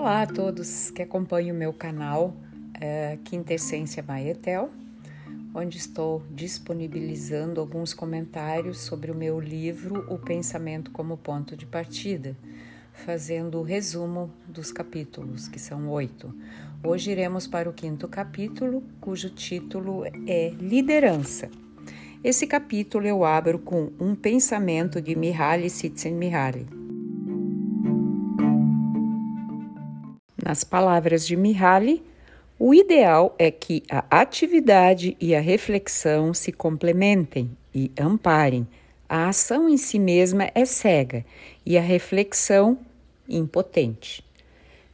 Olá a todos que acompanham o meu canal é, Quintessência Maetel, onde estou disponibilizando alguns comentários sobre o meu livro O Pensamento como Ponto de Partida, fazendo o resumo dos capítulos, que são oito. Hoje iremos para o quinto capítulo, cujo título é Liderança. Esse capítulo eu abro com um pensamento de Mihaly Csikszentmihalyi. Nas palavras de Mihaly, o ideal é que a atividade e a reflexão se complementem e amparem. A ação em si mesma é cega e a reflexão impotente.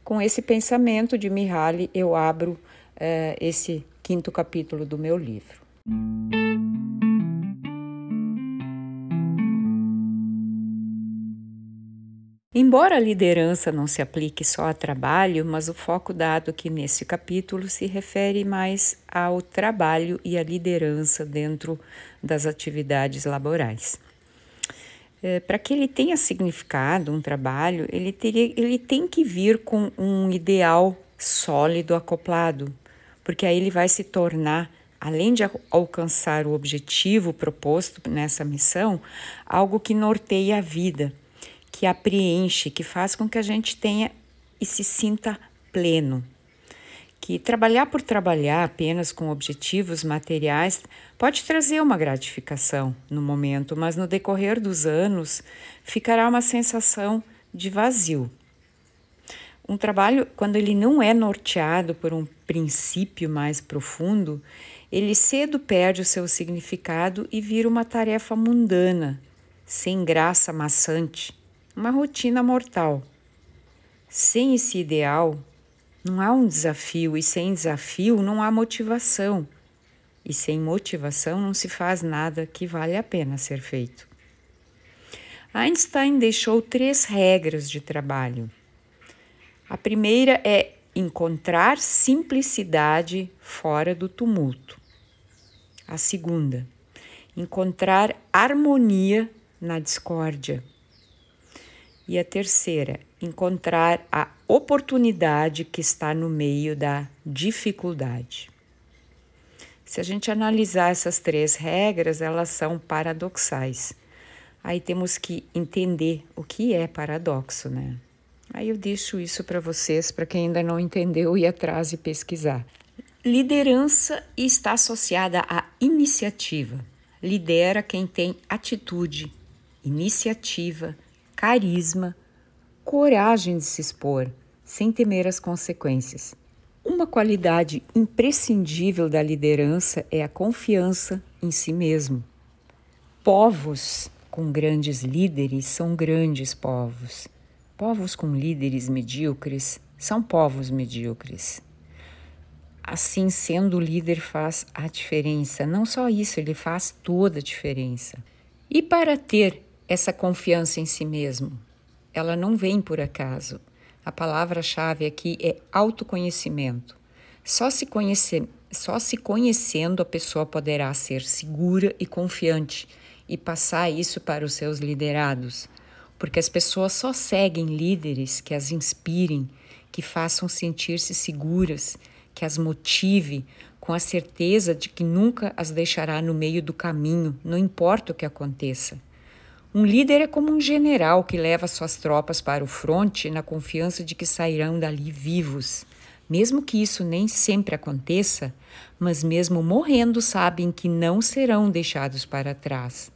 Com esse pensamento de Mihaly, eu abro uh, esse quinto capítulo do meu livro. Embora a liderança não se aplique só a trabalho, mas o foco dado aqui nesse capítulo se refere mais ao trabalho e à liderança dentro das atividades laborais. É, Para que ele tenha significado, um trabalho, ele, teria, ele tem que vir com um ideal sólido acoplado, porque aí ele vai se tornar além de alcançar o objetivo proposto nessa missão, algo que norteia a vida que a preenche, que faz com que a gente tenha e se sinta pleno. Que trabalhar por trabalhar apenas com objetivos materiais pode trazer uma gratificação no momento, mas no decorrer dos anos ficará uma sensação de vazio. Um trabalho, quando ele não é norteado por um princípio mais profundo, ele cedo perde o seu significado e vira uma tarefa mundana, sem graça maçante uma rotina mortal. Sem esse ideal, não há um desafio, e sem desafio não há motivação. E sem motivação não se faz nada que vale a pena ser feito. Einstein deixou três regras de trabalho. A primeira é encontrar simplicidade fora do tumulto. A segunda, encontrar harmonia na discórdia. E a terceira, encontrar a oportunidade que está no meio da dificuldade. Se a gente analisar essas três regras, elas são paradoxais. Aí temos que entender o que é paradoxo, né? Aí eu deixo isso para vocês, para quem ainda não entendeu, ir atrás e pesquisar. Liderança está associada à iniciativa. Lidera quem tem atitude, iniciativa, carisma, coragem de se expor, sem temer as consequências. Uma qualidade imprescindível da liderança é a confiança em si mesmo. Povos com grandes líderes são grandes povos. Povos com líderes medíocres são povos medíocres. Assim, sendo o líder faz a diferença. Não só isso, ele faz toda a diferença. E para ter essa confiança em si mesmo. Ela não vem por acaso. A palavra-chave aqui é autoconhecimento. Só se, conhecer, só se conhecendo a pessoa poderá ser segura e confiante e passar isso para os seus liderados, porque as pessoas só seguem líderes que as inspirem, que façam sentir-se seguras, que as motive com a certeza de que nunca as deixará no meio do caminho, não importa o que aconteça. Um líder é como um general que leva suas tropas para o fronte na confiança de que sairão dali vivos. Mesmo que isso nem sempre aconteça, mas mesmo morrendo sabem que não serão deixados para trás.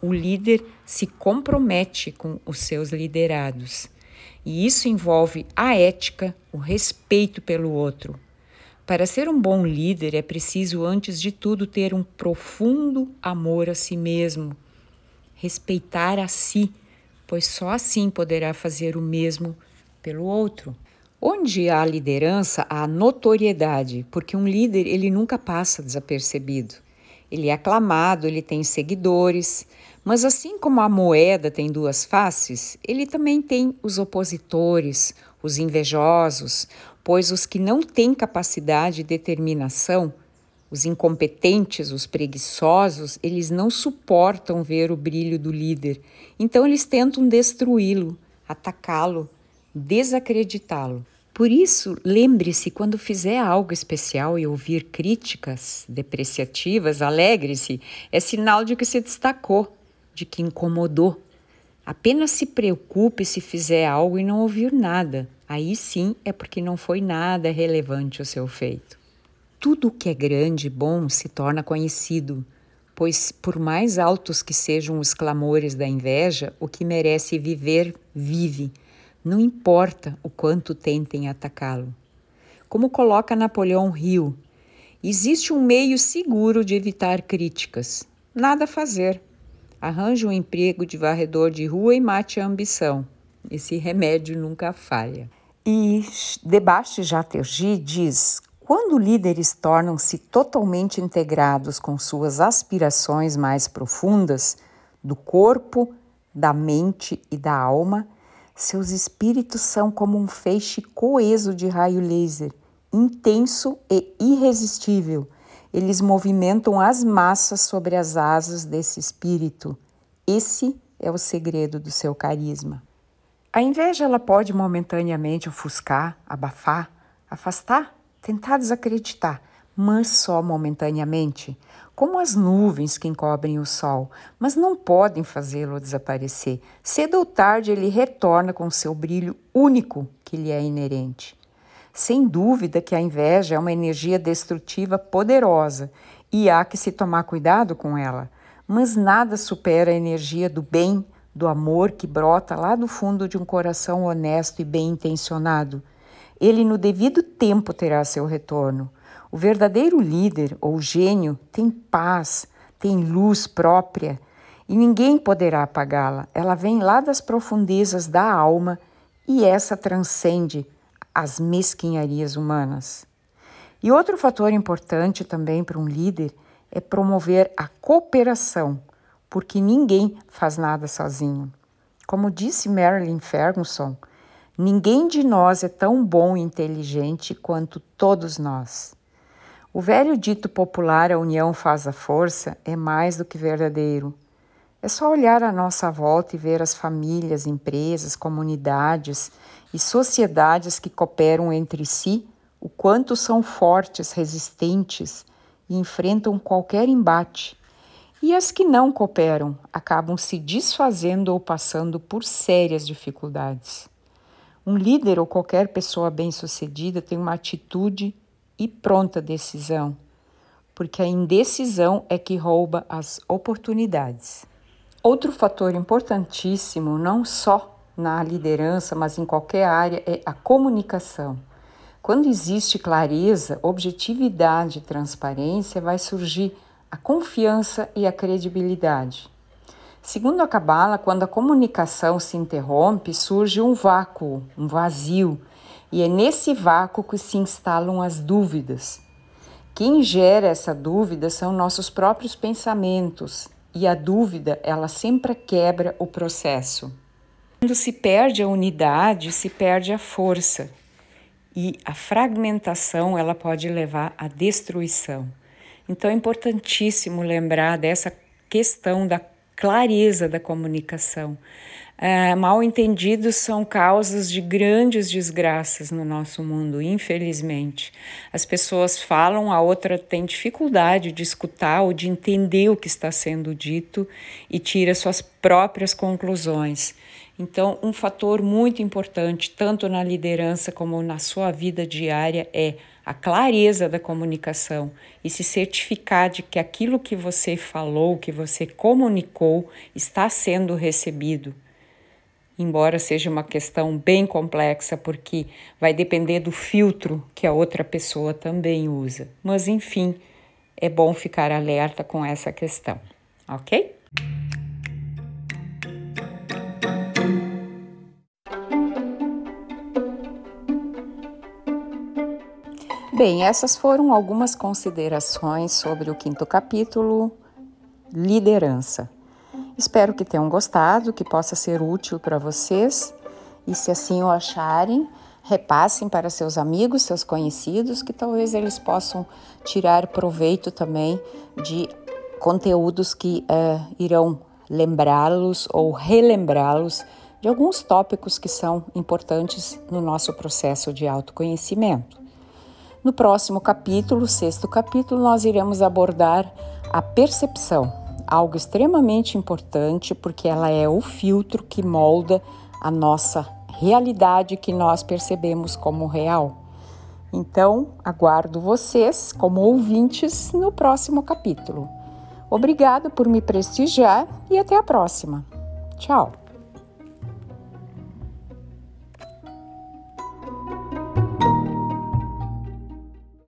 O líder se compromete com os seus liderados. E isso envolve a ética, o respeito pelo outro. Para ser um bom líder é preciso, antes de tudo, ter um profundo amor a si mesmo respeitar a si, pois só assim poderá fazer o mesmo pelo outro. Onde há liderança, há notoriedade, porque um líder ele nunca passa desapercebido. Ele é aclamado, ele tem seguidores, mas assim como a moeda tem duas faces, ele também tem os opositores, os invejosos, pois os que não têm capacidade e determinação os incompetentes, os preguiçosos, eles não suportam ver o brilho do líder, então eles tentam destruí-lo, atacá-lo, desacreditá-lo. Por isso, lembre-se quando fizer algo especial e ouvir críticas depreciativas, alegre-se. É sinal de que se destacou, de que incomodou. Apenas se preocupe se fizer algo e não ouvir nada. Aí sim é porque não foi nada relevante o seu feito. Tudo que é grande e bom se torna conhecido, pois, por mais altos que sejam os clamores da inveja, o que merece viver, vive não importa o quanto tentem atacá-lo. Como coloca Napoleão Hill, existe um meio seguro de evitar críticas. Nada a fazer. Arranje um emprego de varredor de rua e mate a ambição. Esse remédio nunca falha. E Debaixo Jaterji diz: quando líderes tornam-se totalmente integrados com suas aspirações mais profundas, do corpo, da mente e da alma, seus espíritos são como um feixe coeso de raio laser, intenso e irresistível. Eles movimentam as massas sobre as asas desse espírito. Esse é o segredo do seu carisma. A inveja ela pode momentaneamente ofuscar, abafar, afastar, tentar desacreditar, mas só momentaneamente como as nuvens que encobrem o sol, mas não podem fazê-lo desaparecer. Cedo ou tarde ele retorna com seu brilho único que lhe é inerente. Sem dúvida que a inveja é uma energia destrutiva poderosa e há que se tomar cuidado com ela, mas nada supera a energia do bem, do amor que brota lá do fundo de um coração honesto e bem intencionado. Ele, no devido tempo, terá seu retorno. O verdadeiro líder ou gênio tem paz, tem luz própria e ninguém poderá apagá-la. Ela vem lá das profundezas da alma e essa transcende as mesquinharias humanas. E outro fator importante também para um líder é promover a cooperação, porque ninguém faz nada sozinho. Como disse Marilyn Ferguson, ninguém de nós é tão bom e inteligente quanto todos nós. O velho dito popular, a união faz a força, é mais do que verdadeiro. É só olhar à nossa volta e ver as famílias, empresas, comunidades e sociedades que cooperam entre si, o quanto são fortes, resistentes e enfrentam qualquer embate. E as que não cooperam acabam se desfazendo ou passando por sérias dificuldades. Um líder ou qualquer pessoa bem-sucedida tem uma atitude e pronta decisão, porque a indecisão é que rouba as oportunidades. Outro fator importantíssimo, não só na liderança, mas em qualquer área, é a comunicação. Quando existe clareza, objetividade e transparência, vai surgir a confiança e a credibilidade. Segundo a Cabala, quando a comunicação se interrompe, surge um vácuo, um vazio, e é nesse vácuo que se instalam as dúvidas. Quem gera essa dúvida são nossos próprios pensamentos, e a dúvida, ela sempre quebra o processo. Quando se perde a unidade, se perde a força. E a fragmentação, ela pode levar à destruição. Então é importantíssimo lembrar dessa questão da clareza da comunicação. Uh, mal entendidos são causas de grandes desgraças no nosso mundo, infelizmente. As pessoas falam, a outra tem dificuldade de escutar ou de entender o que está sendo dito e tira suas próprias conclusões. Então, um fator muito importante, tanto na liderança como na sua vida diária, é a clareza da comunicação e se certificar de que aquilo que você falou, que você comunicou, está sendo recebido embora seja uma questão bem complexa, porque vai depender do filtro que a outra pessoa também usa. Mas, enfim, é bom ficar alerta com essa questão, ok? Bem, essas foram algumas considerações sobre o quinto capítulo, liderança. Espero que tenham gostado, que possa ser útil para vocês e, se assim o acharem, repassem para seus amigos, seus conhecidos, que talvez eles possam tirar proveito também de conteúdos que uh, irão lembrá-los ou relembrá-los de alguns tópicos que são importantes no nosso processo de autoconhecimento. No próximo capítulo, sexto capítulo, nós iremos abordar a percepção, algo extremamente importante porque ela é o filtro que molda a nossa realidade que nós percebemos como real. Então, aguardo vocês como ouvintes no próximo capítulo. Obrigado por me prestigiar e até a próxima. Tchau!